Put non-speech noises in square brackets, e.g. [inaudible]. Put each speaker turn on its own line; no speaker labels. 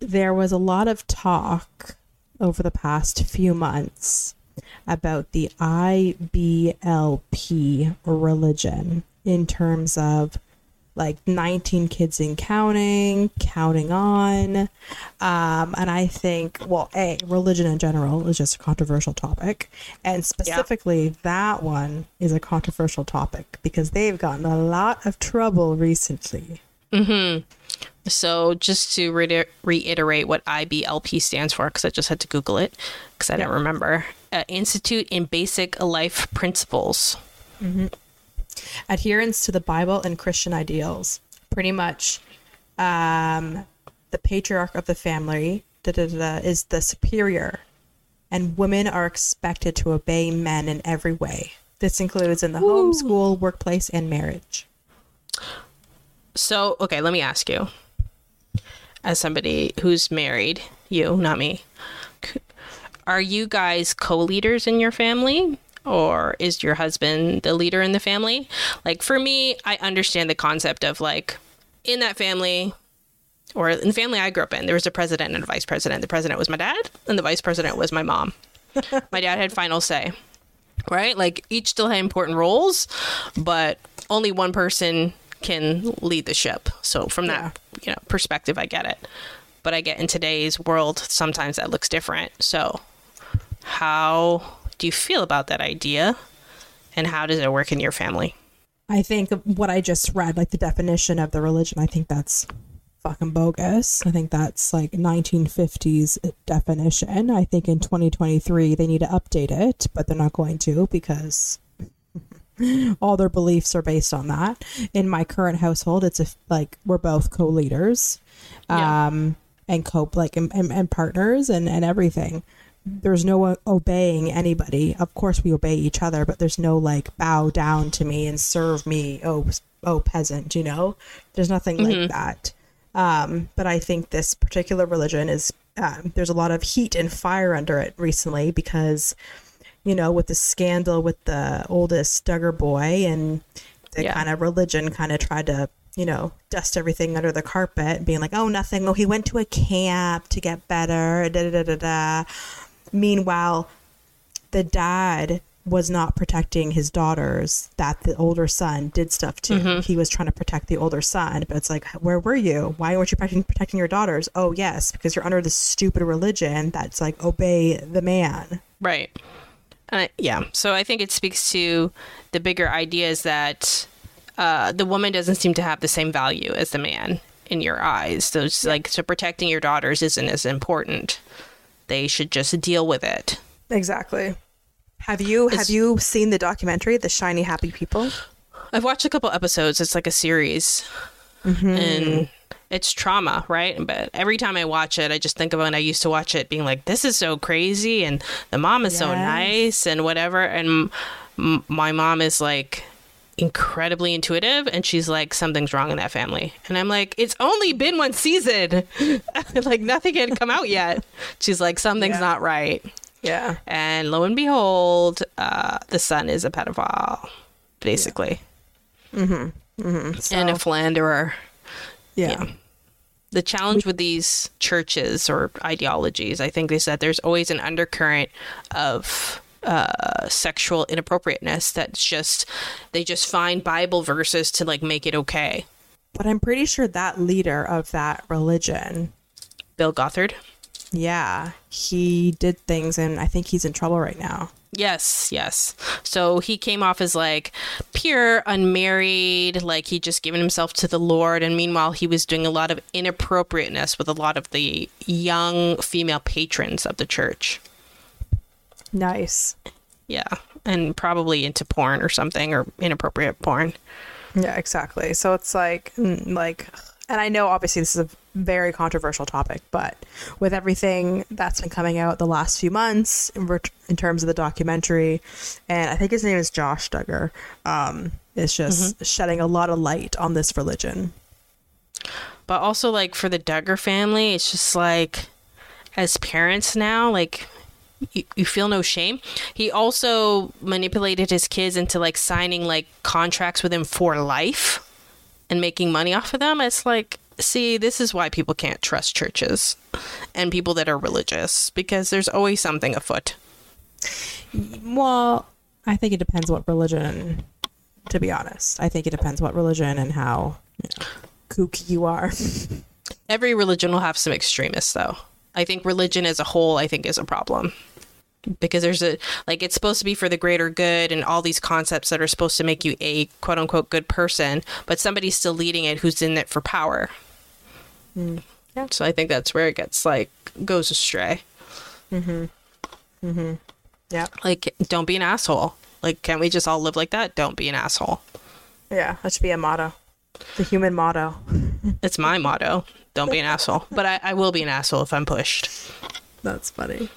there was a lot of talk over the past few months about the IBLP religion in terms of like 19 kids in counting, counting on. Um, and I think, well, A, religion in general is just a controversial topic. And specifically, yeah. that one is a controversial topic because they've gotten a lot of trouble recently.
Mm-hmm. So, just to re- reiterate what IBLP stands for, because I just had to Google it because I yeah. didn't remember uh, Institute in Basic Life Principles.
Mm-hmm adherence to the Bible and Christian ideals. Pretty much, um, the patriarch of the family da, da, da, is the superior, and women are expected to obey men in every way. This includes in the Ooh. home, school, workplace, and marriage.
So, okay, let me ask you, as somebody who's married, you, not me, are you guys co leaders in your family? or is your husband the leader in the family? Like for me, I understand the concept of like in that family or in the family I grew up in, there was a president and a vice president. The president was my dad and the vice president was my mom. [laughs] my dad had final say. Right? Like each still had important roles, but only one person can lead the ship. So from that, you know, perspective I get it. But I get in today's world sometimes that looks different. So how do you feel about that idea? And how does it work in your family?
I think what I just read, like the definition of the religion, I think that's fucking bogus. I think that's like 1950s definition. I think in 2023 they need to update it, but they're not going to because all their beliefs are based on that. In my current household, it's like we're both co-leaders, yeah. um, and co like and, and, and partners and and everything there's no obeying anybody. Of course, we obey each other, but there's no like bow down to me and serve me, oh, oh, peasant. You know, there's nothing mm-hmm. like that. Um, but I think this particular religion is um, there's a lot of heat and fire under it recently because, you know, with the scandal with the oldest Duggar boy and the yeah. kind of religion kind of tried to you know, dust everything under the carpet, being like, oh, nothing. Oh, he went to a camp to get better. Da da da da. Meanwhile, the dad was not protecting his daughters that the older son did stuff to. Mm-hmm. He was trying to protect the older son, but it's like, where were you? Why weren't you protecting, protecting your daughters? Oh, yes, because you're under this stupid religion that's like obey the man.
Right. Uh, yeah. So I think it speaks to the bigger idea is that uh, the woman doesn't seem to have the same value as the man in your eyes. So it's like, so protecting your daughters isn't as important they should just deal with it.
Exactly. Have you it's, have you seen the documentary, The Shiny Happy People?
I've watched a couple episodes. It's like a series. Mm-hmm. And it's trauma, right? But every time I watch it, I just think of when I used to watch it being like, this is so crazy and the mom is yes. so nice and whatever. And m- my mom is like, incredibly intuitive and she's like something's wrong in that family and i'm like it's only been one season [laughs] like nothing had come out yet she's like something's yeah. not right
yeah
and lo and behold uh, the son is a pedophile basically
yeah. mm-hmm. Mm-hmm.
So, and a philanderer yeah. yeah. the challenge with these churches or ideologies i think is that there's always an undercurrent of uh, sexual inappropriateness. That's just they just find Bible verses to like make it okay.
But I'm pretty sure that leader of that religion,
Bill Gothard.
Yeah, he did things, and I think he's in trouble right now.
Yes, yes. So he came off as like pure, unmarried, like he just given himself to the Lord. And meanwhile, he was doing a lot of inappropriateness with a lot of the young female patrons of the church.
Nice.
Yeah. And probably into porn or something or inappropriate porn.
Yeah, exactly. So it's like, like, and I know obviously this is a very controversial topic, but with everything that's been coming out the last few months in, ret- in terms of the documentary, and I think his name is Josh Duggar, um, is just mm-hmm. shedding a lot of light on this religion.
But also, like, for the Duggar family, it's just like, as parents now, like, you, you feel no shame. He also manipulated his kids into like signing like contracts with him for life and making money off of them. It's like See, this is why people can't trust churches and people that are religious because there's always something afoot.
Well, I think it depends what religion. To be honest, I think it depends what religion and how you know, kooky you are. [laughs]
Every religion will have some extremists, though. I think religion as a whole, I think, is a problem because there's a like it's supposed to be for the greater good and all these concepts that are supposed to make you a quote unquote good person, but somebody's still leading it who's in it for power.
Yeah.
So I think that's where it gets like goes astray. Mm Mhm. Mm Mhm.
Yeah,
Like, don't be an asshole. Like, can't we just all live like that? Don't be an asshole.
yeah, that should be a motto, the human motto. [laughs]
It's my motto. Don't be an asshole. But I, I will be an asshole if I'm pushed.
That's funny.